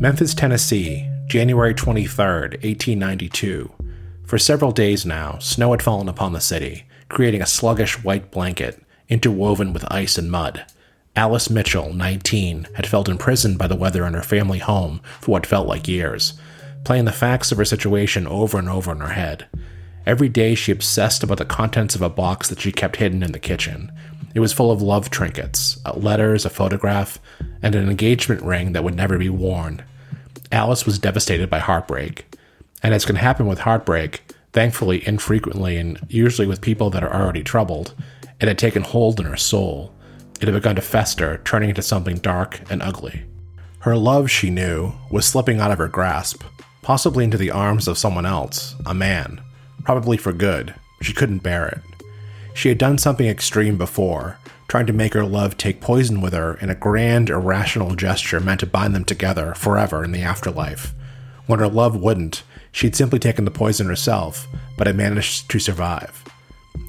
Memphis, Tennessee, January 23rd, 1892. For several days now, snow had fallen upon the city, creating a sluggish white blanket, interwoven with ice and mud. Alice Mitchell, 19, had felt imprisoned by the weather in her family home for what felt like years, playing the facts of her situation over and over in her head. Every day she obsessed about the contents of a box that she kept hidden in the kitchen. It was full of love trinkets, letters, a photograph, and an engagement ring that would never be worn. Alice was devastated by heartbreak. And as can happen with heartbreak, thankfully infrequently and usually with people that are already troubled, it had taken hold in her soul. It had begun to fester, turning into something dark and ugly. Her love, she knew, was slipping out of her grasp, possibly into the arms of someone else, a man, probably for good. She couldn't bear it. She had done something extreme before, trying to make her love take poison with her in a grand, irrational gesture meant to bind them together forever in the afterlife. When her love wouldn't, she'd simply taken the poison herself, but had managed to survive.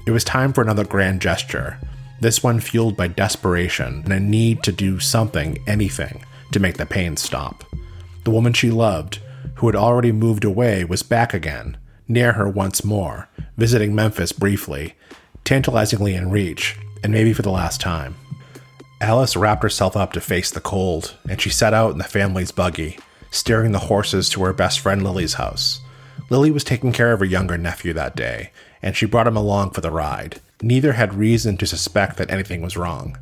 It was time for another grand gesture, this one fueled by desperation and a need to do something, anything, to make the pain stop. The woman she loved, who had already moved away, was back again, near her once more, visiting Memphis briefly, tantalizingly in reach, and maybe for the last time. Alice wrapped herself up to face the cold, and she set out in the family's buggy, steering the horses to her best friend Lily's house. Lily was taking care of her younger nephew that day, and she brought him along for the ride. Neither had reason to suspect that anything was wrong.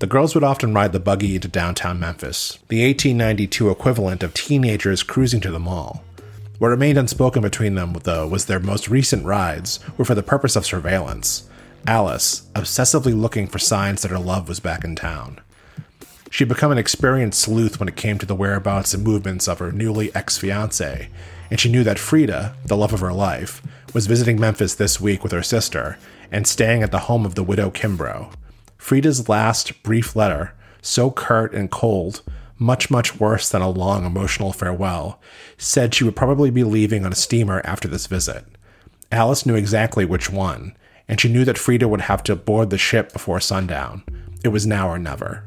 The girls would often ride the buggy into downtown Memphis, the 1892 equivalent of teenagers cruising to the mall. What remained unspoken between them, though, was their most recent rides were for the purpose of surveillance. Alice, obsessively looking for signs that her love was back in town. She'd become an experienced sleuth when it came to the whereabouts and movements of her newly ex fiance, and she knew that Freda, the love of her life, was visiting Memphis this week with her sister and staying at the home of the widow Kimbrough. Freda's last brief letter, so curt and cold, much, much worse than a long emotional farewell, said she would probably be leaving on a steamer after this visit. Alice knew exactly which one, and she knew that Freda would have to board the ship before sundown. It was now or never.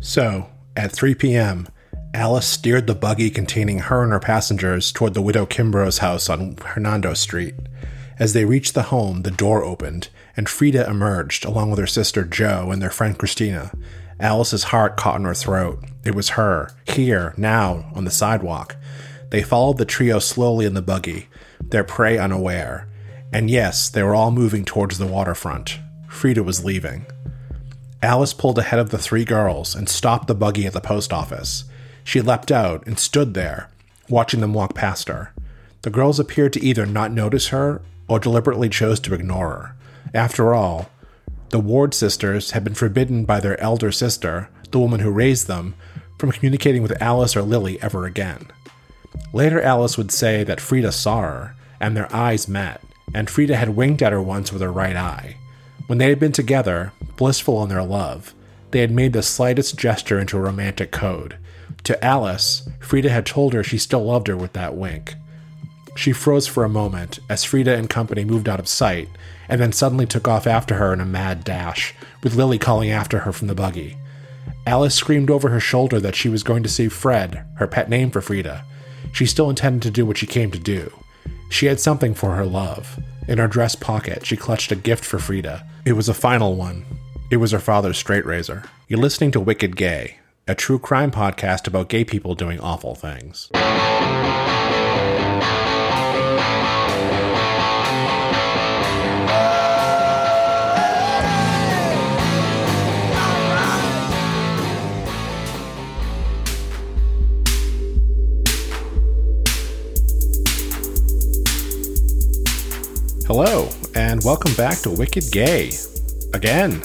So, at 3 p.m., Alice steered the buggy containing her and her passengers toward the widow Kimbrough's house on Hernando Street. As they reached the home, the door opened, and Freda emerged, along with her sister Jo and their friend Christina. Alice's heart caught in her throat. It was her, here, now, on the sidewalk. They followed the trio slowly in the buggy, their prey unaware. And yes, they were all moving towards the waterfront. Freda was leaving. Alice pulled ahead of the three girls and stopped the buggy at the post office. She leapt out and stood there, watching them walk past her. The girls appeared to either not notice her or deliberately chose to ignore her. After all, the Ward sisters had been forbidden by their elder sister, the woman who raised them, from communicating with Alice or Lily ever again. Later, Alice would say that Freda saw her, and their eyes met, and Freda had winked at her once with her right eye. When they had been together, blissful in their love, they had made the slightest gesture into a romantic code. To Alice, Freda had told her she still loved her with that wink. She froze for a moment as Freda and company moved out of sight, and then suddenly took off after her in a mad dash, with Lily calling after her from the buggy. Alice screamed over her shoulder that she was going to see Fred, her pet name for Freda. She still intended to do what she came to do. She had something for her love. In her dress pocket, she clutched a gift for Freda. It was a final one. It was her father's straight razor. You're listening to Wicked Gay, a true crime podcast about gay people doing awful things. Hello, and welcome back to Wicked Gay. Again.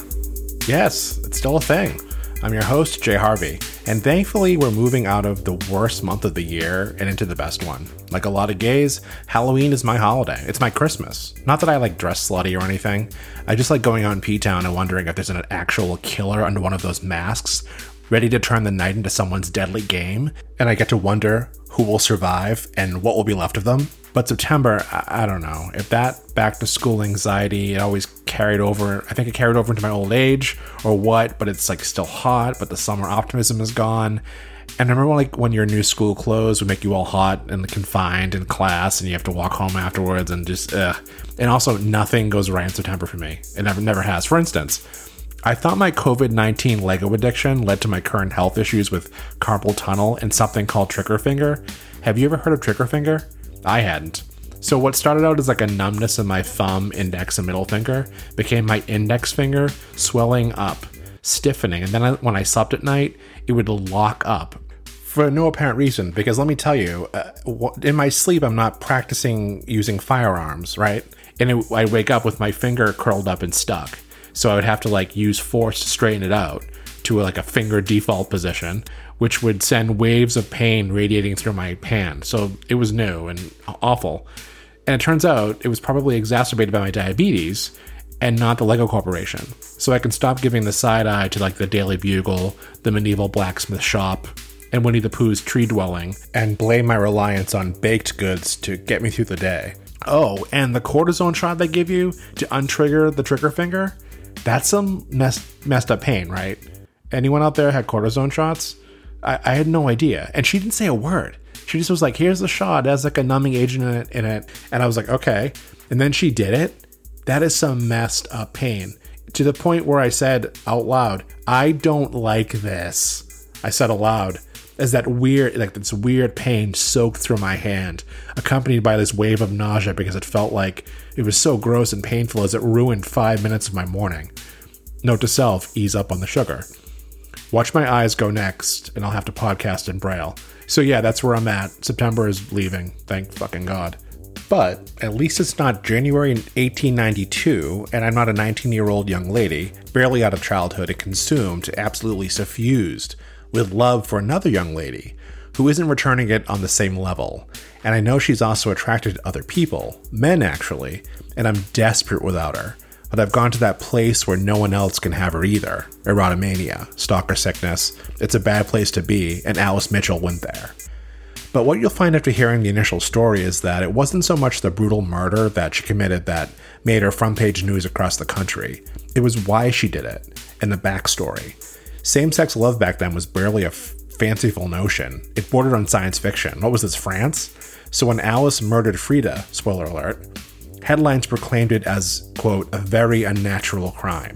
Yes, it's still a thing. I'm your host, Jay Harvey, and thankfully we're moving out of the worst month of the year and into the best one. Like a lot of gays, Halloween is my holiday. It's my Christmas. Not that I like dress slutty or anything. I just like going on P Town and wondering if there's an actual killer under one of those masks, ready to turn the night into someone's deadly game, and I get to wonder who will survive and what will be left of them. But September, I, I don't know. If that back to school anxiety, it always carried over. I think it carried over into my old age or what, but it's like still hot, but the summer optimism is gone. And I remember like when your new school clothes would make you all hot and confined in class and you have to walk home afterwards and just ugh. And also nothing goes right in September for me. It never never has. For instance, I thought my COVID 19 Lego addiction led to my current health issues with carpal tunnel and something called trigger finger. Have you ever heard of trigger finger? I hadn't. So what started out as like a numbness in my thumb, index, and middle finger became my index finger swelling up, stiffening, and then I, when I slept at night, it would lock up for no apparent reason. Because let me tell you, uh, in my sleep, I'm not practicing using firearms, right? And it, I wake up with my finger curled up and stuck, so I would have to like use force to straighten it out to like a finger default position, which would send waves of pain radiating through my pan. So it was new and awful. And it turns out it was probably exacerbated by my diabetes and not the Lego Corporation. So I can stop giving the side eye to like the Daily Bugle, the medieval blacksmith shop, and Winnie the Pooh's tree dwelling, and blame my reliance on baked goods to get me through the day. Oh, and the cortisone shot they give you to untrigger the trigger finger? That's some messed, messed up pain, right? Anyone out there had cortisone shots? I, I had no idea. And she didn't say a word. She just was like, here's the shot. It has like a numbing agent in it, in it. And I was like, okay. And then she did it. That is some messed up pain. To the point where I said out loud, I don't like this. I said aloud, as that weird, like this weird pain soaked through my hand, accompanied by this wave of nausea because it felt like it was so gross and painful as it ruined five minutes of my morning. Note to self, ease up on the sugar. Watch my eyes go next, and I'll have to podcast in Braille. So yeah, that's where I'm at. September is leaving, thank fucking God. But at least it's not January 1892, and I'm not a 19 year old young lady, barely out of childhood and consumed, absolutely suffused with love for another young lady who isn't returning it on the same level. And I know she's also attracted to other people, men actually, and I'm desperate without her but I've gone to that place where no one else can have her either. Erotomania, stalker sickness, it's a bad place to be, and Alice Mitchell went there. But what you'll find after hearing the initial story is that it wasn't so much the brutal murder that she committed that made her front page news across the country. It was why she did it, and the backstory. Same sex love back then was barely a f- fanciful notion. It bordered on science fiction. What was this, France? So when Alice murdered Freda, spoiler alert, headlines proclaimed it as, quote, a very unnatural crime.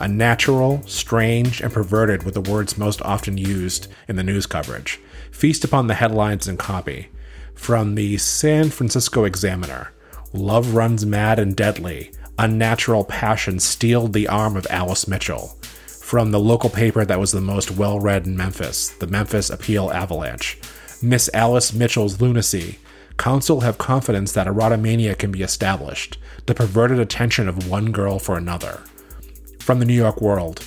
Unnatural, strange, and perverted were the words most often used in the news coverage. Feast upon the headlines and copy. From the San Francisco Examiner Love runs mad and deadly. Unnatural passion steeled the arm of Alice Mitchell. From the local paper that was the most well read in Memphis, the Memphis Appeal Avalanche. Miss Alice Mitchell's lunacy Council have confidence that erotomania can be established, the perverted attention of one girl for another. From the New York World,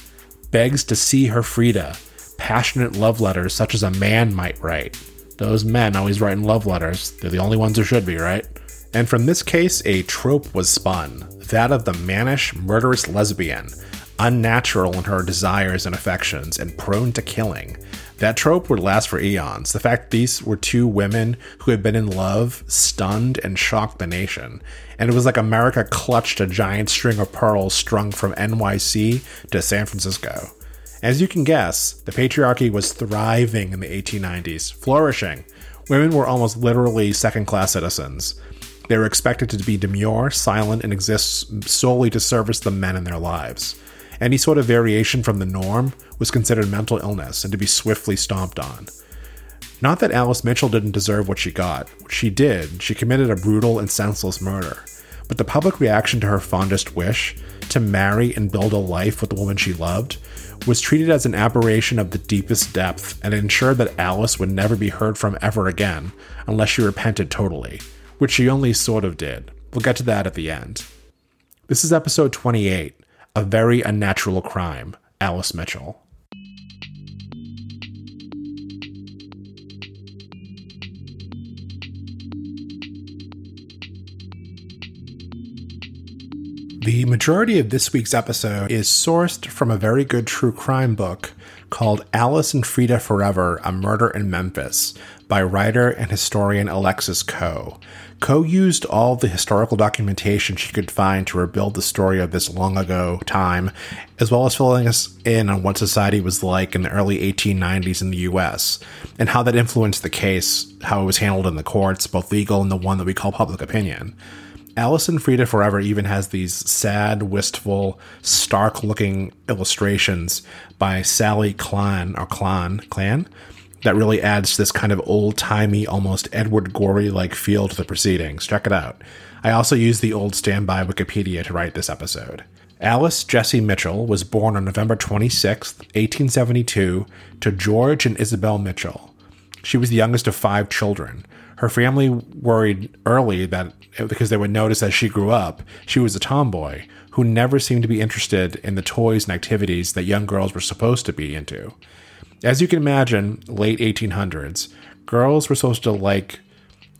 begs to see her Freda, passionate love letters such as a man might write. Those men always writing love letters, they're the only ones who should be, right? And from this case, a trope was spun that of the mannish, murderous lesbian, unnatural in her desires and affections, and prone to killing, that trope would last for eons. The fact these were two women who had been in love stunned and shocked the nation. And it was like America clutched a giant string of pearls strung from NYC to San Francisco. As you can guess, the patriarchy was thriving in the 1890s, flourishing. Women were almost literally second class citizens. They were expected to be demure, silent, and exist solely to service the men in their lives. Any sort of variation from the norm was considered mental illness and to be swiftly stomped on. Not that Alice Mitchell didn't deserve what she got. She did. She committed a brutal and senseless murder. But the public reaction to her fondest wish to marry and build a life with the woman she loved was treated as an aberration of the deepest depth and ensured that Alice would never be heard from ever again unless she repented totally, which she only sort of did. We'll get to that at the end. This is episode 28 A Very Unnatural Crime, Alice Mitchell. The majority of this week's episode is sourced from a very good true crime book called Alice and Freda Forever A Murder in Memphis by writer and historian Alexis Coe. Coe used all the historical documentation she could find to rebuild the story of this long ago time, as well as filling us in on what society was like in the early 1890s in the US, and how that influenced the case, how it was handled in the courts, both legal and the one that we call public opinion. Alice and Freda Forever even has these sad, wistful, stark looking illustrations by Sally Klann or Klan Klan that really adds this kind of old timey, almost Edward Gorey like feel to the proceedings. Check it out. I also used the old standby Wikipedia to write this episode. Alice Jessie Mitchell was born on November 26, 1872, to George and Isabel Mitchell. She was the youngest of five children. Her family worried early that because they would notice as she grew up, she was a tomboy who never seemed to be interested in the toys and activities that young girls were supposed to be into. As you can imagine, late 1800s, girls were supposed to like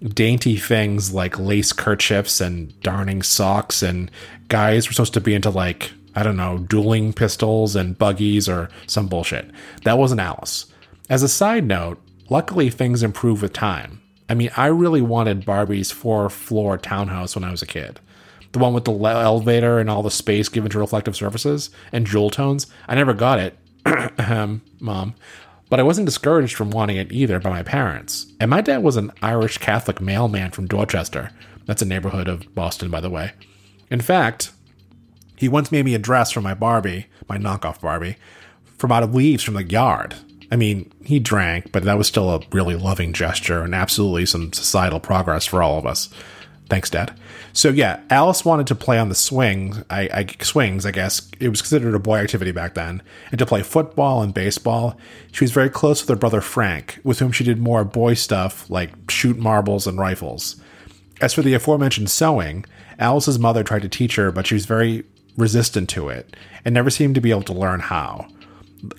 dainty things like lace kerchiefs and darning socks, and guys were supposed to be into like, I don't know, dueling pistols and buggies or some bullshit. That wasn't Alice. As a side note, luckily things improved with time. I mean, I really wanted Barbie's four floor townhouse when I was a kid. The one with the elevator and all the space given to reflective surfaces and jewel tones. I never got it mom. But I wasn't discouraged from wanting it either by my parents. And my dad was an Irish Catholic mailman from Dorchester. That's a neighborhood of Boston, by the way. In fact, he once made me a dress for my Barbie, my knockoff Barbie, from out of leaves from the yard. I mean, he drank, but that was still a really loving gesture and absolutely some societal progress for all of us. Thanks, Dad. So yeah, Alice wanted to play on the swing. I, I swings, I guess it was considered a boy activity back then, and to play football and baseball. She was very close with her brother Frank, with whom she did more boy stuff like shoot marbles and rifles. As for the aforementioned sewing, Alice's mother tried to teach her, but she was very resistant to it and never seemed to be able to learn how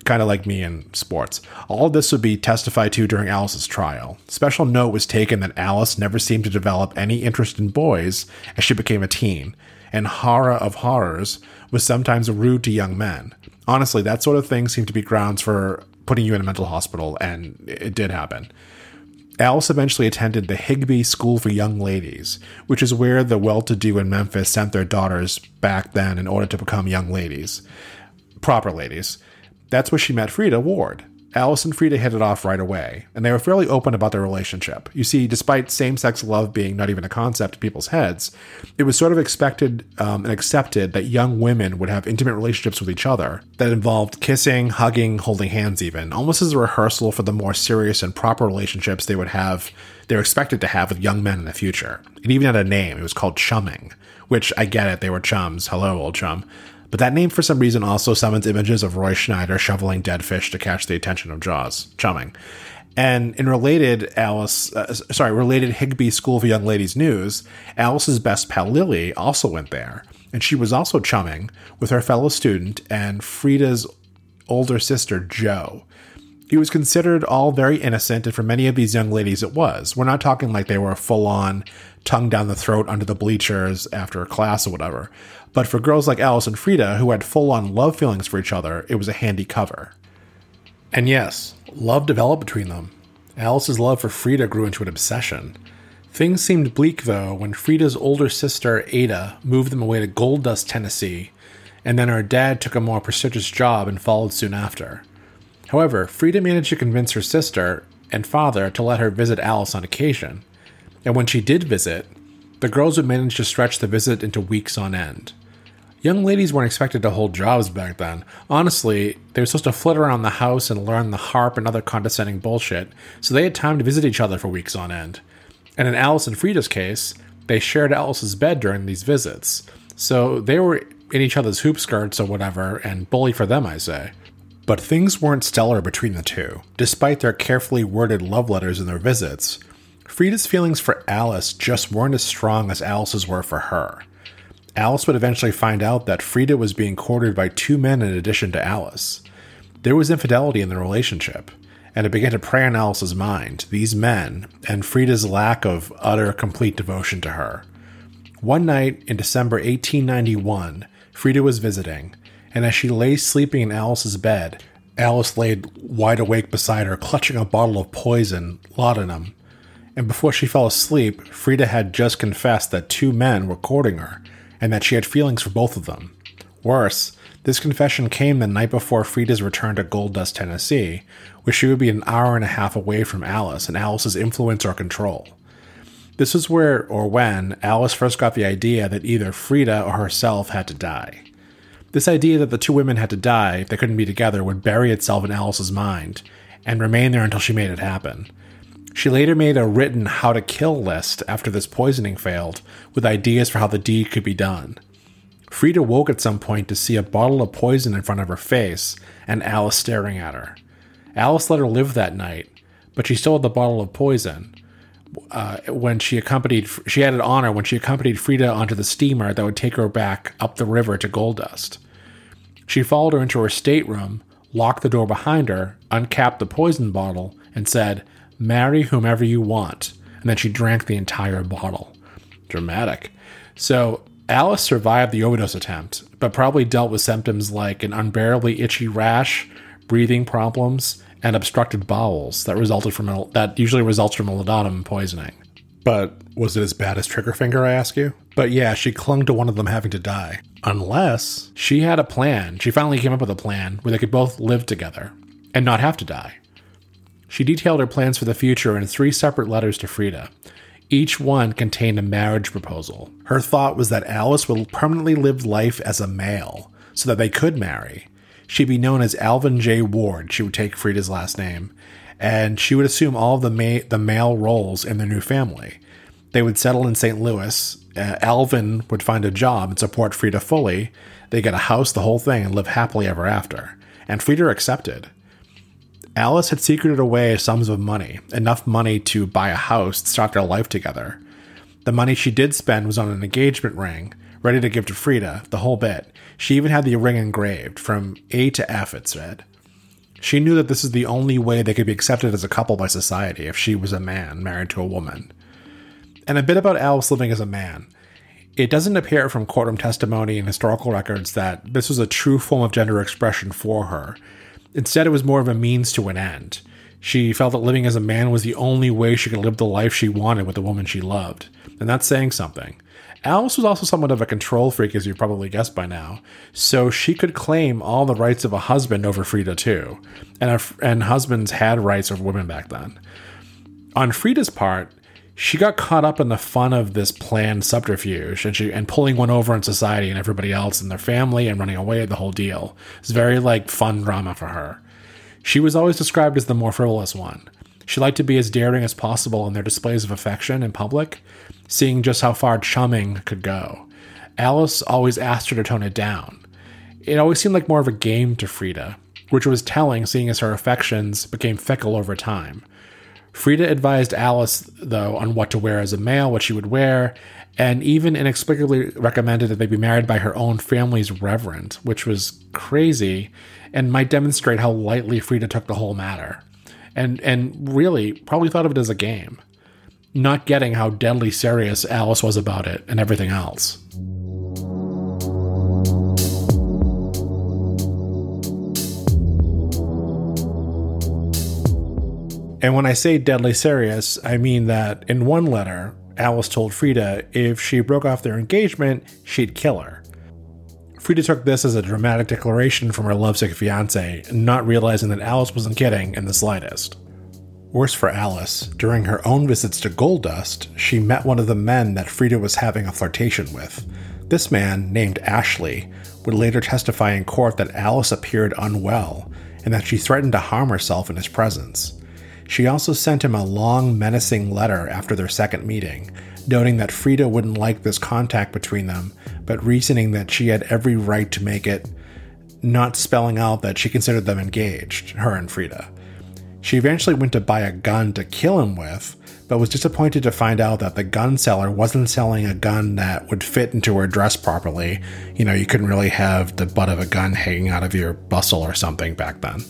kind of like me in sports. All this would be testified to during Alice's trial. Special note was taken that Alice never seemed to develop any interest in boys as she became a teen, and horror of horrors was sometimes rude to young men. Honestly, that sort of thing seemed to be grounds for putting you in a mental hospital, and it did happen. Alice eventually attended the Higbee School for Young Ladies, which is where the well to do in Memphis sent their daughters back then in order to become young ladies. Proper ladies. That's where she met Freda Ward. Alice and Freda hit it off right away, and they were fairly open about their relationship. You see, despite same sex love being not even a concept in people's heads, it was sort of expected um, and accepted that young women would have intimate relationships with each other that involved kissing, hugging, holding hands, even, almost as a rehearsal for the more serious and proper relationships they would have, they were expected to have with young men in the future. It even had a name, it was called chumming, which I get it, they were chums. Hello, old chum. But that name, for some reason, also summons images of Roy Scheider shoveling dead fish to catch the attention of Jaws, chumming. And in related Alice, uh, sorry, related Higbee School for Young Ladies news, Alice's best pal Lily also went there, and she was also chumming with her fellow student and Freda's older sister Jo. It was considered all very innocent, and for many of these young ladies, it was. We're not talking like they were full on tongue down the throat under the bleachers after a class or whatever. But for girls like Alice and Freda, who had full on love feelings for each other, it was a handy cover. And yes, love developed between them. Alice's love for Freda grew into an obsession. Things seemed bleak, though, when Freda's older sister, Ada, moved them away to Gold Dust, Tennessee, and then her dad took a more prestigious job and followed soon after. However, Freda managed to convince her sister and father to let her visit Alice on occasion, and when she did visit, the girls would manage to stretch the visit into weeks on end. Young ladies weren't expected to hold jobs back then. Honestly, they were supposed to flit around the house and learn the harp and other condescending bullshit, so they had time to visit each other for weeks on end. And in Alice and Freda's case, they shared Alice's bed during these visits, so they were in each other's hoop skirts or whatever, and bully for them, I say. But things weren't stellar between the two. Despite their carefully worded love letters and their visits, Freda's feelings for Alice just weren't as strong as Alice's were for her. Alice would eventually find out that Freda was being courted by two men in addition to Alice. There was infidelity in the relationship, and it began to prey on Alice's mind, these men, and Freda's lack of utter, complete devotion to her. One night in December 1891, Freda was visiting, and as she lay sleeping in Alice's bed, Alice laid wide awake beside her, clutching a bottle of poison, laudanum. And before she fell asleep, Freda had just confessed that two men were courting her, and that she had feelings for both of them. Worse, this confession came the night before Freda's return to Gold Dust, Tennessee, where she would be an hour and a half away from Alice and Alice's influence or control. This is where or when Alice first got the idea that either Freda or herself had to die. This idea that the two women had to die if they couldn't be together would bury itself in Alice's mind and remain there until she made it happen. She later made a written how to kill list after this poisoning failed, with ideas for how the deed could be done. Freda woke at some point to see a bottle of poison in front of her face and Alice staring at her. Alice let her live that night, but she still had the bottle of poison. Uh, when she accompanied, she had it on her when she accompanied Freda onto the steamer that would take her back up the river to Gold Dust. She followed her into her stateroom, locked the door behind her, uncapped the poison bottle, and said, Marry whomever you want. And then she drank the entire bottle. Dramatic. So Alice survived the overdose attempt, but probably dealt with symptoms like an unbearably itchy rash, breathing problems, and obstructed bowels that resulted from that usually results from a laudanum poisoning. But was it as bad as trigger finger, I ask you? But yeah, she clung to one of them having to die. Unless she had a plan. She finally came up with a plan where they could both live together and not have to die. She detailed her plans for the future in three separate letters to Freda. Each one contained a marriage proposal. Her thought was that Alice would permanently live life as a male so that they could marry. She'd be known as Alvin J. Ward, she would take Freda's last name, and she would assume all the, ma- the male roles in their new family. They would settle in St. Louis. Uh, Alvin would find a job and support Freda fully. They get a house, the whole thing, and live happily ever after. And Freda accepted. Alice had secreted away sums of money, enough money to buy a house, to start their life together. The money she did spend was on an engagement ring, ready to give to Freda, the whole bit. She even had the ring engraved, from A to F, it said. She knew that this is the only way they could be accepted as a couple by society if she was a man married to a woman. And a bit about Alice living as a man. It doesn't appear from courtroom testimony and historical records that this was a true form of gender expression for her, Instead, it was more of a means to an end. She felt that living as a man was the only way she could live the life she wanted with the woman she loved. And that's saying something. Alice was also somewhat of a control freak, as you've probably guessed by now, so she could claim all the rights of a husband over Freda, too. And, a, and husbands had rights over women back then. On Freda's part, she got caught up in the fun of this planned subterfuge and she and pulling one over on society and everybody else and their family and running away the whole deal. It's very like fun drama for her. She was always described as the more frivolous one. She liked to be as daring as possible in their displays of affection in public, seeing just how far chumming could go. Alice always asked her to tone it down. It always seemed like more of a game to Freda, which was telling seeing as her affections became fickle over time. Freda advised Alice, though, on what to wear as a male, what she would wear, and even inexplicably recommended that they be married by her own family's reverend, which was crazy and might demonstrate how lightly Freda took the whole matter. And and really probably thought of it as a game, not getting how deadly serious Alice was about it and everything else. And when I say deadly serious, I mean that in one letter, Alice told Freda if she broke off their engagement, she'd kill her. Freda took this as a dramatic declaration from her lovesick fiance, not realizing that Alice wasn't kidding in the slightest. Worse for Alice, during her own visits to Gold Dust, she met one of the men that Freda was having a flirtation with. This man, named Ashley, would later testify in court that Alice appeared unwell and that she threatened to harm herself in his presence. She also sent him a long, menacing letter after their second meeting, noting that Freda wouldn't like this contact between them, but reasoning that she had every right to make it, not spelling out that she considered them engaged, her and Freda. She eventually went to buy a gun to kill him with, but was disappointed to find out that the gun seller wasn't selling a gun that would fit into her dress properly. You know, you couldn't really have the butt of a gun hanging out of your bustle or something back then.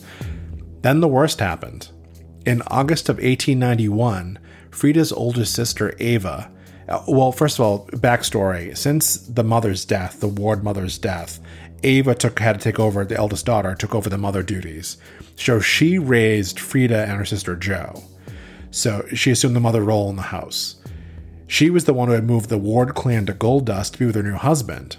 Then the worst happened. In August of 1891, Freda's older sister, Ava, Uh, well, first of all, backstory. Since the mother's death, the Ward mother's death, Ava took had to take over the eldest daughter, took over the mother duties. So she raised Freda and her sister Jo. So she assumed the mother role in the house. She was the one who had moved the Ward clan to Gold Dust to be with her new husband.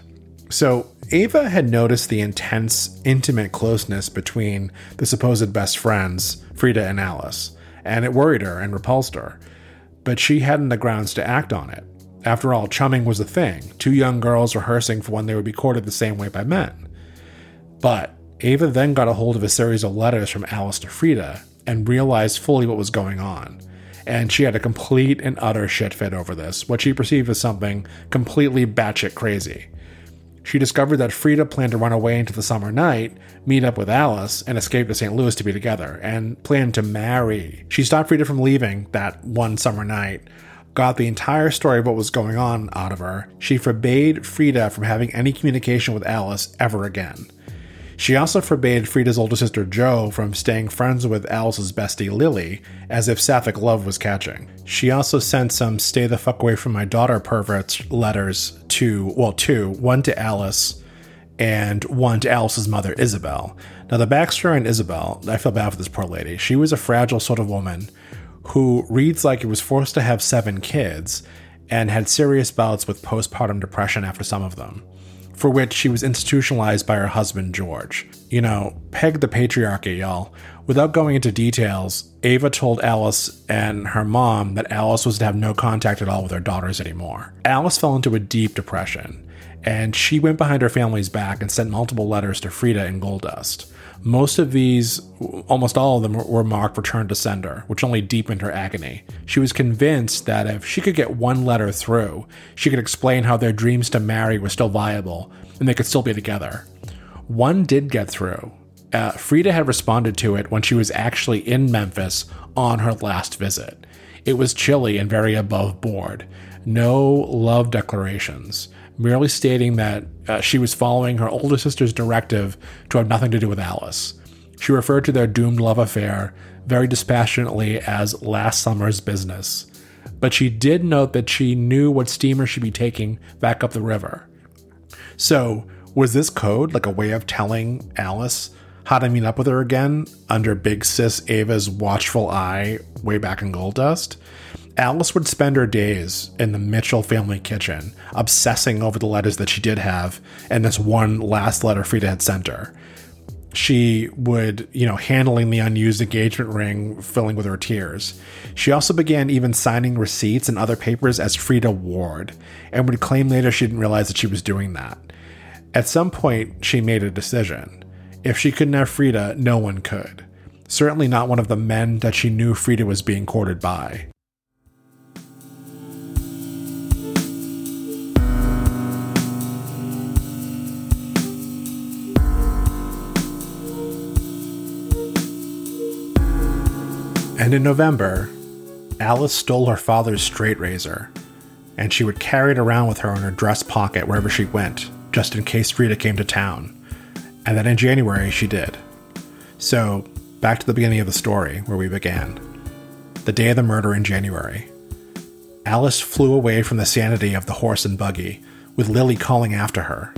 So Ava had noticed the intense, intimate closeness between the supposed best friends, Freda and Alice, and it worried her and repulsed her. But she hadn't the grounds to act on it. After all, chumming was a thing, two young girls rehearsing for when they would be courted the same way by men. But Ava then got a hold of a series of letters from Alice to Freda and realized fully what was going on. And she had a complete and utter shit fit over this, what she perceived as something completely batshit crazy. She discovered that Freda planned to run away into the summer night, meet up with Alice, and escape to St. Louis to be together, and planned to marry. She stopped Freda from leaving that one summer night, got the entire story of what was going on out of her. She forbade Freda from having any communication with Alice ever again. She also forbade Freda's older sister Jo from staying friends with Alice's bestie Lily, as if sapphic love was catching. She also sent some stay the fuck away from my daughter perverts letters to, well, two, one to Alice and one to Alice's mother, Isabel. Now, the backstory on Isabel, I feel bad for this poor lady. She was a fragile sort of woman who reads like it was forced to have seven kids and had serious bouts with postpartum depression after some of them for which she was institutionalized by her husband, George. You know, peg the patriarchy, y'all. Without going into details, Ava told Alice and her mom that Alice was to have no contact at all with her daughters anymore. Alice fell into a deep depression, and she went behind her family's back and sent multiple letters to Freda and Gold Dust. Most of these, almost all of them, were marked return to sender, which only deepened her agony. She was convinced that if she could get one letter through, she could explain how their dreams to marry were still viable and they could still be together. One did get through. Uh, Freda had responded to it when she was actually in Memphis on her last visit. It was chilly and very above board. No love declarations merely stating that uh, she was following her older sister's directive to have nothing to do with Alice. She referred to their doomed love affair very dispassionately as last summer's business. But she did note that she knew what steamer she'd be taking back up the river. So, was this code like a way of telling Alice how to meet up with her again under Big Sis Ava's watchful eye way back in Gold Dust? Alice would spend her days in the Mitchell family kitchen, obsessing over the letters that she did have and this one last letter Freda had sent her. She would, you know, handling the unused engagement ring, filling with her tears. She also began even signing receipts and other papers as Freda Ward, and would claim later she didn't realize that she was doing that. At some point, she made a decision. If she couldn't have Freda, no one could. Certainly not one of the men that she knew Freda was being courted by. And in November, Alice stole her father's straight razor, and she would carry it around with her in her dress pocket wherever she went, just in case Freda came to town. And then in January, she did. So, back to the beginning of the story, where we began. The day of the murder in January. Alice flew away from the sanity of the horse and buggy, with Lily calling after her.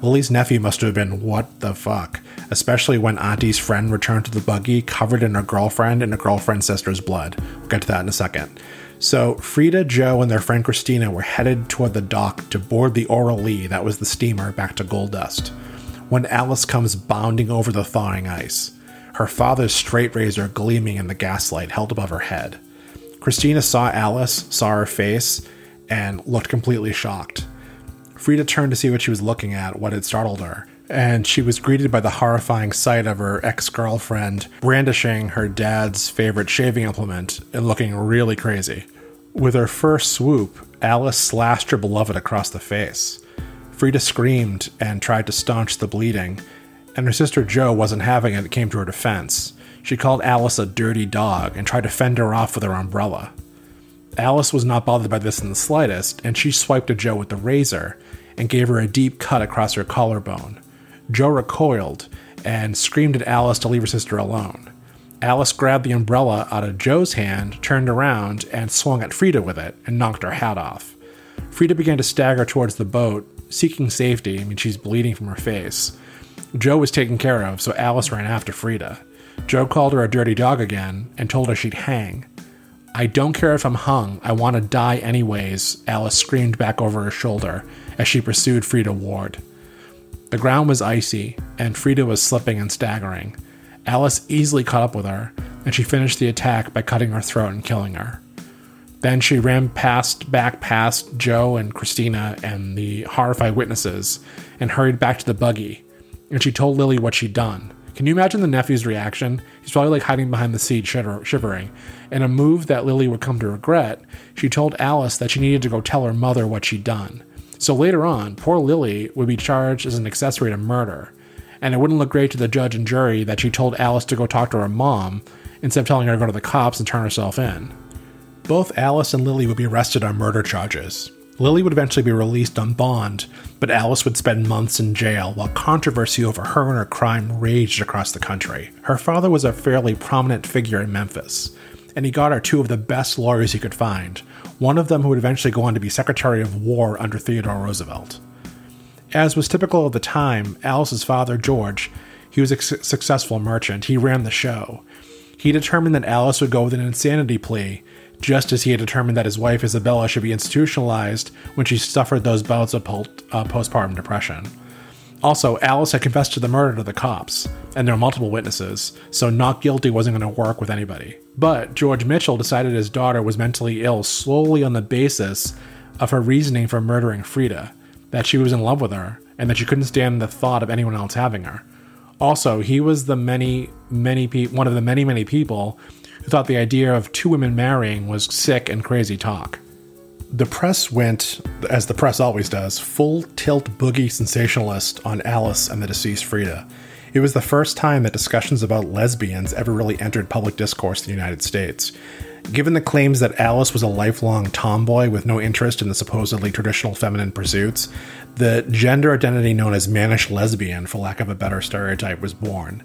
Lily's nephew must have been what the fuck, especially when Auntie's friend returned to the buggy covered in her girlfriend and her girlfriend's sister's blood. We'll get to that in a second. So, Freda, Jo, and their friend Christina were headed toward the dock to board the Aurora Lee, that was the steamer, back to Gold Dust, when Alice comes bounding over the thawing ice, her father's straight razor gleaming in the gaslight held above her head. Christina saw Alice, saw her face, and looked completely shocked. Freda turned to see what she was looking at, what had startled her and she was greeted by the horrifying sight of her ex girlfriend brandishing her dad's favorite shaving implement and looking really crazy. With her first swoop, Alice slashed her beloved across the face. Freda screamed and tried to staunch the bleeding, and her sister Jo wasn't having it and came to her defense. She called Alice a dirty dog and tried to fend her off with her umbrella. Alice was not bothered by this in the slightest, and she swiped at Jo with the razor and gave her a deep cut across her collarbone. Jo recoiled and screamed at Alice to leave her sister alone. Alice grabbed the umbrella out of Jo's hand, turned around, and swung at Freda with it and knocked her hat off. Freda began to stagger towards the boat, seeking safety. I mean, she's bleeding from her face. Jo was taken care of, so Alice ran after Freda. Jo called her a dirty dog again and told her she'd hang. I don't care if I'm hung, I want to die anyways, Alice screamed back over her shoulder as she pursued Freda Ward. The ground was icy, and Freda was slipping and staggering. Alice easily caught up with her, and she finished the attack by cutting her throat and killing her. Then she ran past back past Jo and Christina and the horrified witnesses and hurried back to the buggy. And she told Lily what she'd done. Can you imagine the nephew's reaction? He's probably like hiding behind the seat, shiver, shivering. In a move that Lily would come to regret, she told Alice that she needed to go tell her mother what she'd done. So later on, poor Lily would be charged as an accessory to murder. And it wouldn't look great to the judge and jury that she told Alice to go talk to her mom instead of telling her to go to the cops and turn herself in. Both Alice and Lily would be arrested on murder charges. Lily would eventually be released on bond, but Alice would spend months in jail while controversy over her and her crime raged across the country. Her father was a fairly prominent figure in Memphis, and he got her two of the best lawyers he could find, one of them who would eventually go on to be Secretary of War under Theodore Roosevelt. As was typical of the time, Alice's father, George, he was a successful merchant. He ran the show. He determined that Alice would go with an insanity plea just as he had determined that his wife Isabella should be institutionalized when she suffered those bouts of uh, postpartum depression. Also, Alice had confessed to the murder to the cops, and there were multiple witnesses, so not guilty wasn't going to work with anybody. But George Mitchell decided his daughter was mentally ill solely on the basis of her reasoning for murdering Freda, that she was in love with her, and that she couldn't stand the thought of anyone else having her. Also, he was the many, many pe- one of the many, many people who thought the idea of two women marrying was sick and crazy talk. The press went, as the press always does, full tilt boogie sensationalist on Alice and the deceased Freda. It was the first time that discussions about lesbians ever really entered public discourse in the United States. Given the claims that Alice was a lifelong tomboy with no interest in the supposedly traditional feminine pursuits, the gender identity known as mannish lesbian, for lack of a better stereotype, was born.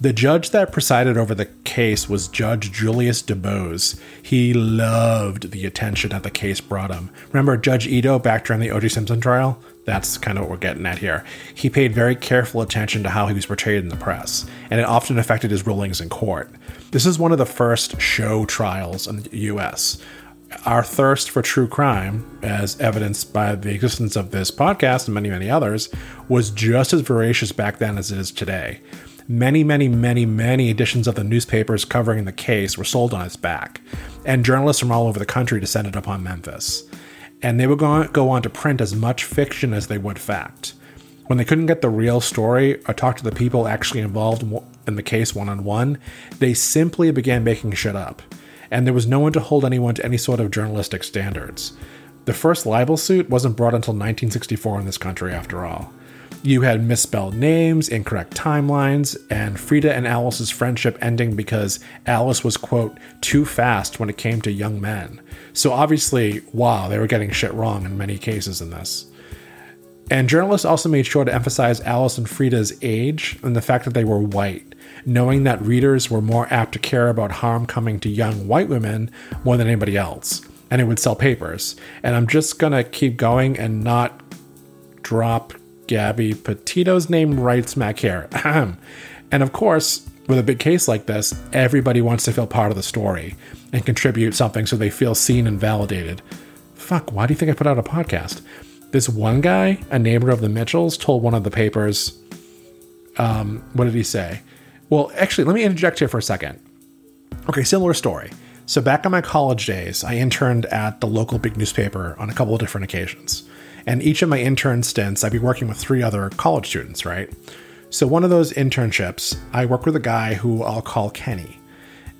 The judge that presided over the case was Judge Julius DuBose. He loved the attention that the case brought him. Remember Judge Ito back during the O.J. Simpson trial? That's kind of what we're getting at here. He paid very careful attention to how he was portrayed in the press, and it often affected his rulings in court. This is one of the first show trials in the U.S. Our thirst for true crime, as evidenced by the existence of this podcast and many, many others, was just as voracious back then as it is today. Many, many, many, many editions of the newspapers covering the case were sold on its back, and journalists from all over the country descended upon Memphis. And they would go on to print as much fiction as they would fact. When they couldn't get the real story or talk to the people actually involved in the case one on one, they simply began making shit up. And there was no one to hold anyone to any sort of journalistic standards. The first libel suit wasn't brought until 1964 in this country, after all. You had misspelled names, incorrect timelines, and Freda and Alice's friendship ending because Alice was, quote, too fast when it came to young men. So obviously, wow, they were getting shit wrong in many cases in this. And journalists also made sure to emphasize Alice and Freda's age and the fact that they were white, knowing that readers were more apt to care about harm coming to young white women more than anybody else. And it would sell papers. And I'm just gonna keep going and not drop Gabby Petito's name right smack here. and of course, with a big case like this, everybody wants to feel part of the story and contribute something so they feel seen and validated. Fuck, why do you think I put out a podcast? This one guy, a neighbor of the Mitchells, told one of the papers, um, what did he say? Well, actually, let me interject here for a second. Okay, similar story. So, back in my college days, I interned at the local big newspaper on a couple of different occasions. And each of my intern stints, I'd be working with three other college students, right? So one of those internships, I worked with a guy who I'll call Kenny.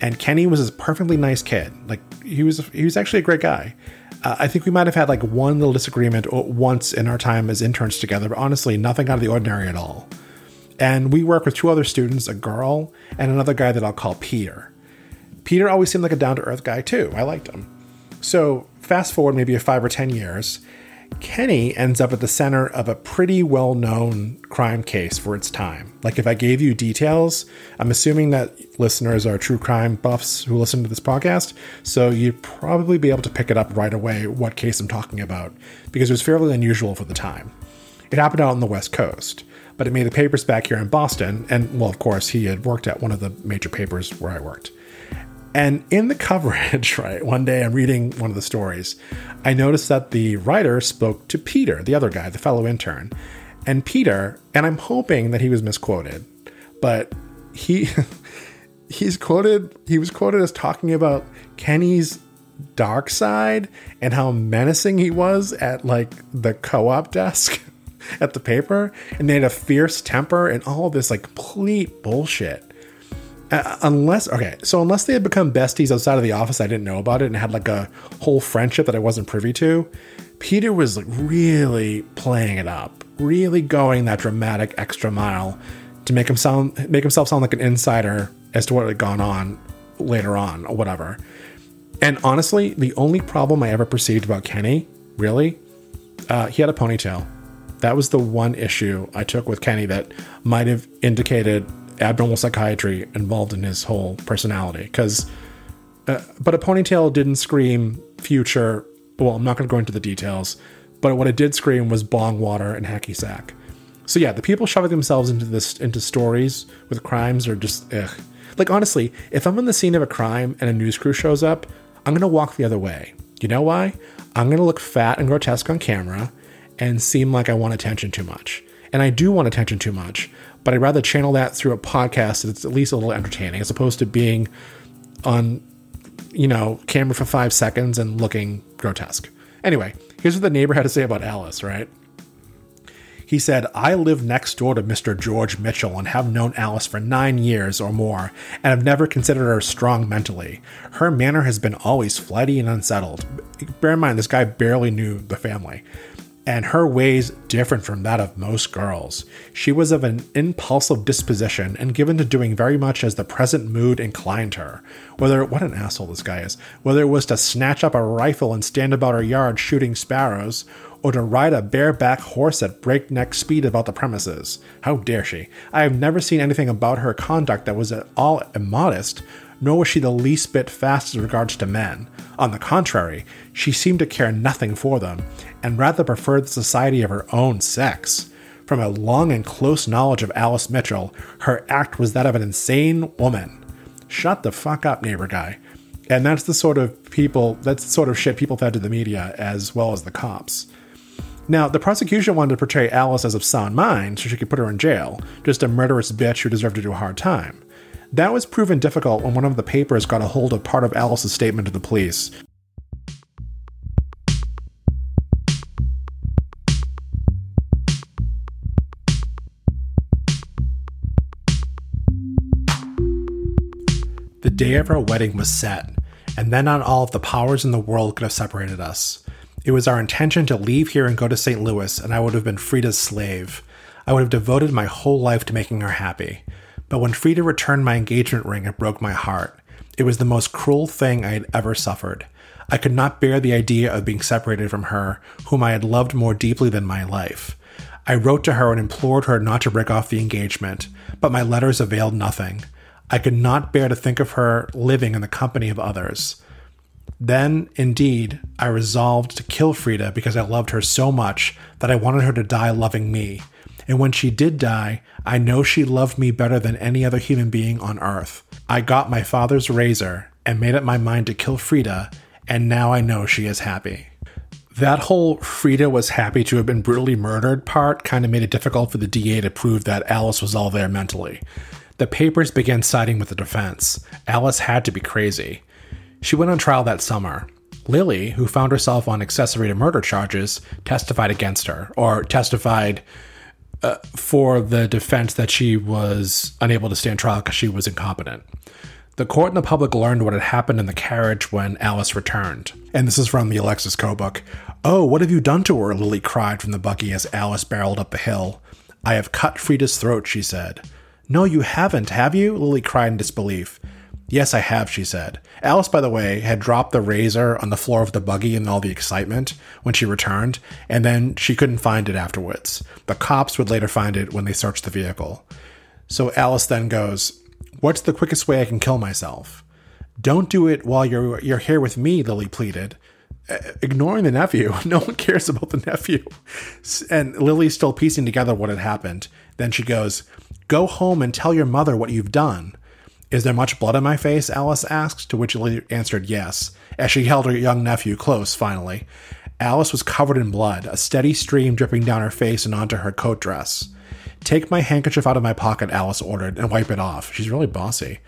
And Kenny was a perfectly nice kid. Like he was he was actually a great guy. Uh, I think we might have had like one little disagreement once in our time as interns together, but honestly, nothing out of the ordinary at all. And we work with two other students, a girl and another guy that I'll call Peter. Peter always seemed like a down to earth guy too. I liked him. So fast forward maybe five or ten years, Kenny ends up at the center of a pretty well known crime case for its time. Like, if I gave you details, I'm assuming that listeners are true crime buffs who listen to this podcast, so you'd probably be able to pick it up right away what case I'm talking about, because it was fairly unusual for the time. It happened out on the West Coast, but it made the papers back here in Boston, and well, of course, he had worked at one of the major papers where I worked. And in the coverage, right, one day I'm reading one of the stories, I noticed that the writer spoke to Peter, the other guy, the fellow intern. And Peter, and I'm hoping that he was misquoted, but he he's quoted he was quoted as talking about Kenny's dark side and how menacing he was at like the co-op desk at the paper and they had a fierce temper and all this like complete bullshit uh, unless okay, so unless they had become besties outside of the office, I didn't know about it and had like a whole friendship that I wasn't privy to. Peter was like really playing it up, really going that dramatic extra mile to make him sound make himself sound like an insider as to what had gone on later on or whatever. And honestly, the only problem I ever perceived about Kenny, really, uh, he had a ponytail. That was the one issue I took with Kenny that might have indicated abnormal psychiatry involved in his whole personality. Because, uh, but a ponytail didn't scream future. Well, I'm not going to go into the details, but what it did scream was bong water and hacky sack. So yeah, the people shoving themselves into this into stories with crimes are just ugh. Like honestly, if I'm in the scene of a crime and a news crew shows up, I'm gonna walk the other way. You know why? I'm gonna look fat and grotesque on camera and seem like I want attention too much. And I do want attention too much but I'd rather channel that through a podcast that's at least a little entertaining as opposed to being on, you know, camera for five seconds and looking grotesque. Anyway, here's what the neighbor had to say about Alice, right? He said, I live next door to Mr. George Mitchell and have known Alice for nine years or more, and have never considered her strong mentally. Her manner has been always flighty and unsettled. Bear in mind, this guy barely knew the family and her ways different from that of most girls. She was of an impulsive disposition and given to doing very much as the present mood inclined her. Whether what an asshole this guy is. Whether it was to snatch up a rifle and stand about her yard shooting sparrows, or to ride a bareback horse at breakneck speed about the premises. How dare she? I have never seen anything about her conduct that was at all immodest, nor was she the least bit fast as regards to men. On the contrary, she seemed to care nothing for them, and rather preferred the society of her own sex. From a long and close knowledge of Alice Mitchell, her act was that of an insane woman. Shut the fuck up, neighbor guy. And that's the sort of people, that's the sort of shit people fed to the media as well as the cops. Now, the prosecution wanted to portray Alice as of sound mind so she could put her in jail, just a murderous bitch who deserved to do a hard time. That was proven difficult when one of the papers got a hold of part of Alice's statement to the police. The day of our wedding was set, and then not all of the powers in the world could have separated us. It was our intention to leave here and go to St. Louis, and I would have been Freda's slave. I would have devoted my whole life to making her happy. But when Freda returned my engagement ring, it broke my heart. It was the most cruel thing I had ever suffered. I could not bear the idea of being separated from her, whom I had loved more deeply than my life. I wrote to her and implored her not to break off the engagement, but my letters availed nothing. I could not bear to think of her living in the company of others. Then, indeed, I resolved to kill Freda because I loved her so much that I wanted her to die loving me. And when she did die, I know she loved me better than any other human being on earth. I got my father's razor and made up my mind to kill Freda, and now I know she is happy. That whole Freda was happy to have been brutally murdered part kind of made it difficult for the DA to prove that Alice was all there mentally. The papers began siding with the defense. Alice had to be crazy. She went on trial that summer. Lily, who found herself on accessory to murder charges, testified against her, or testified uh, for the defense that she was unable to stand trial because she was incompetent. The court and the public learned what had happened in the carriage when Alice returned. And this is from the Alexis Coe book. Oh, what have you done to her? Lily cried from the buggy as Alice barreled up the hill. I have cut Freda's throat, she said. No, you haven't, have you? Lily cried in disbelief. Yes, I have, she said. Alice, by the way, had dropped the razor on the floor of the buggy in all the excitement when she returned, and then she couldn't find it afterwards. The cops would later find it when they searched the vehicle. So Alice then goes, What's the quickest way I can kill myself? Don't do it while you're, you're here with me, Lily pleaded. Uh, ignoring the nephew. No one cares about the nephew. And Lily's still piecing together what had happened. Then she goes, Go home and tell your mother what you've done. Is there much blood on my face? Alice asked, to which Lily answered yes, as she held her young nephew close finally. Alice was covered in blood, a steady stream dripping down her face and onto her coat dress. Take my handkerchief out of my pocket, Alice ordered, and wipe it off. She's really bossy.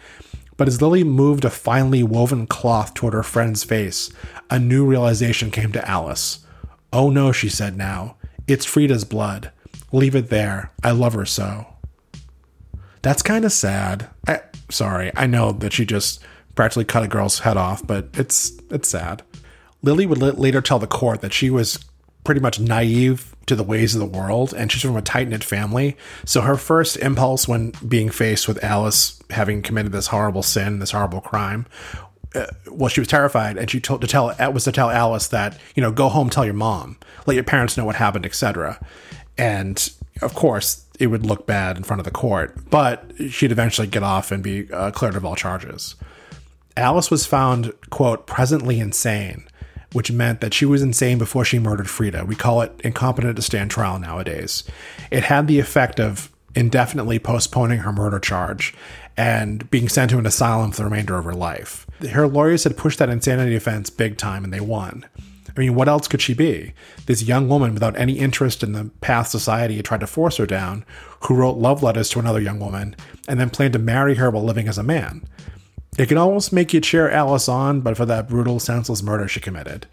But as Lily moved a finely woven cloth toward her friend's face, a new realization came to Alice. Oh no, she said now. It's Freda's blood. Leave it there. I love her so. That's kind of sad. I, sorry, I know that she just practically cut a girl's head off, but it's it's sad. Lily would later tell the court that she was pretty much naive to the ways of the world, and she's from a tight knit family. So her first impulse when being faced with Alice having committed this horrible sin, this horrible crime, uh, well, she was terrified, and she told to tell was to tell Alice that you know go home, tell your mom, let your parents know what happened, etc. And of course, it would look bad in front of the court, but she'd eventually get off and be uh, cleared of all charges. Alice was found, quote, presently insane, which meant that she was insane before she murdered Freda. We call it incompetent to stand trial nowadays. It had the effect of indefinitely postponing her murder charge and being sent to an asylum for the remainder of her life. Her lawyers had pushed that insanity defense big time and they won. I mean, what else could she be? This young woman without any interest in the path society had tried to force her down, who wrote love letters to another young woman and then planned to marry her while living as a man. It can almost make you cheer Alice on, but for that brutal, senseless murder she committed.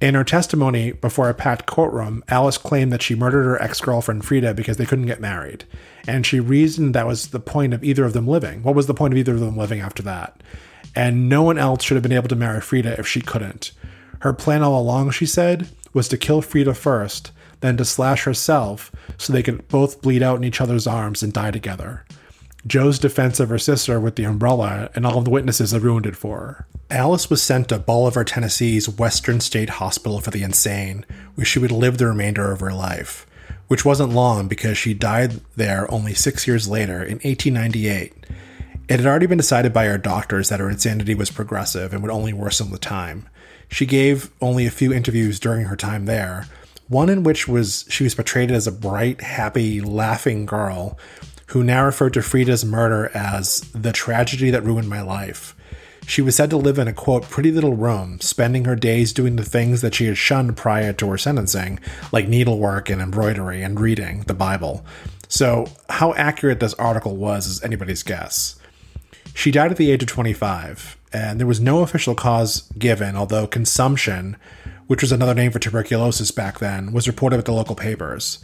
In her testimony before a packed courtroom, Alice claimed that she murdered her ex girlfriend Freda because they couldn't get married. And she reasoned that was the point of either of them living. What was the point of either of them living after that? And no one else should have been able to marry Freda if she couldn't. Her plan all along, she said, was to kill Freda first, then to slash herself so they could both bleed out in each other's arms and die together. Jo's defense of her sister with the umbrella and all of the witnesses had ruined it for her. Alice was sent to Bolivar, Tennessee's Western State Hospital for the Insane, where she would live the remainder of her life, which wasn't long because she died there only six years later in 1898. It had already been decided by her doctors that her insanity was progressive and would only worsen with time. She gave only a few interviews during her time there, one in which was she was portrayed as a bright, happy, laughing girl who now referred to Freda's murder as the tragedy that ruined my life. She was said to live in a quote pretty little room, spending her days doing the things that she had shunned prior to her sentencing, like needlework and embroidery and reading the Bible. So, how accurate this article was is anybody's guess. She died at the age of 25, and there was no official cause given, although consumption, which was another name for tuberculosis back then, was reported with the local papers.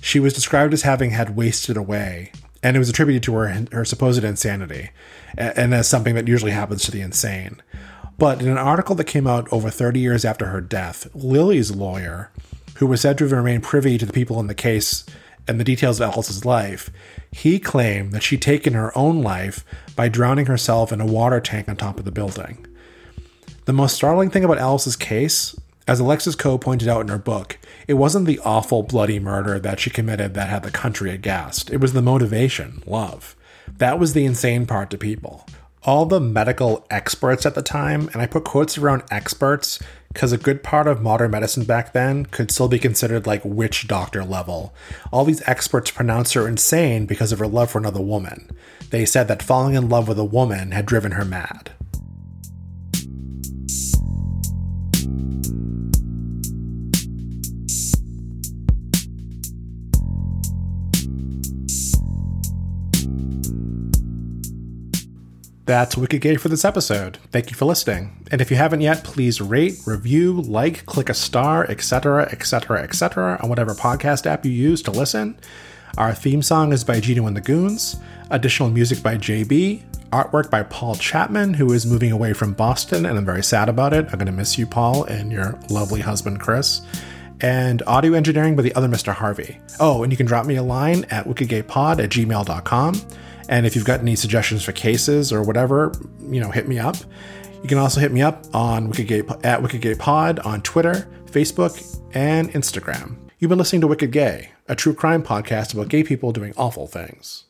She was described as having had wasted away, and it was attributed to her, her supposed insanity, and as something that usually happens to the insane. But in an article that came out over 30 years after her death, Lily's lawyer, who was said to have remained privy to the people in the case and the details of Alice's life, he claimed that she'd taken her own life by drowning herself in a water tank on top of the building. The most startling thing about Alice's case, as Alexis Coe pointed out in her book, it wasn't the awful bloody murder that she committed that had the country aghast. It was the motivation, love. That was the insane part to people all the medical experts at the time, and I put quotes around experts because a good part of modern medicine back then could still be considered like witch doctor level. All these experts pronounced her insane because of her love for another woman. They said that falling in love with a woman had driven her mad. That's Gay for this episode. Thank you for listening. And if you haven't yet, please rate, review, like, click a star, etc., etc., etc., on whatever podcast app you use to listen. Our theme song is by Gino and the Goons. Additional music by JB. Artwork by Paul Chapman, who is moving away from Boston, and I'm very sad about it. I'm going to miss you, Paul, and your lovely husband, Chris. And audio engineering by the other Mr. Harvey. Oh, and you can drop me a line at wickedgaypod at gmail.com. And if you've got any suggestions for cases or whatever, you know, hit me up. You can also hit me up on Wicked at Pod on Twitter, Facebook, and Instagram. You've been listening to Wicked Gay, a true crime podcast about gay people doing awful things.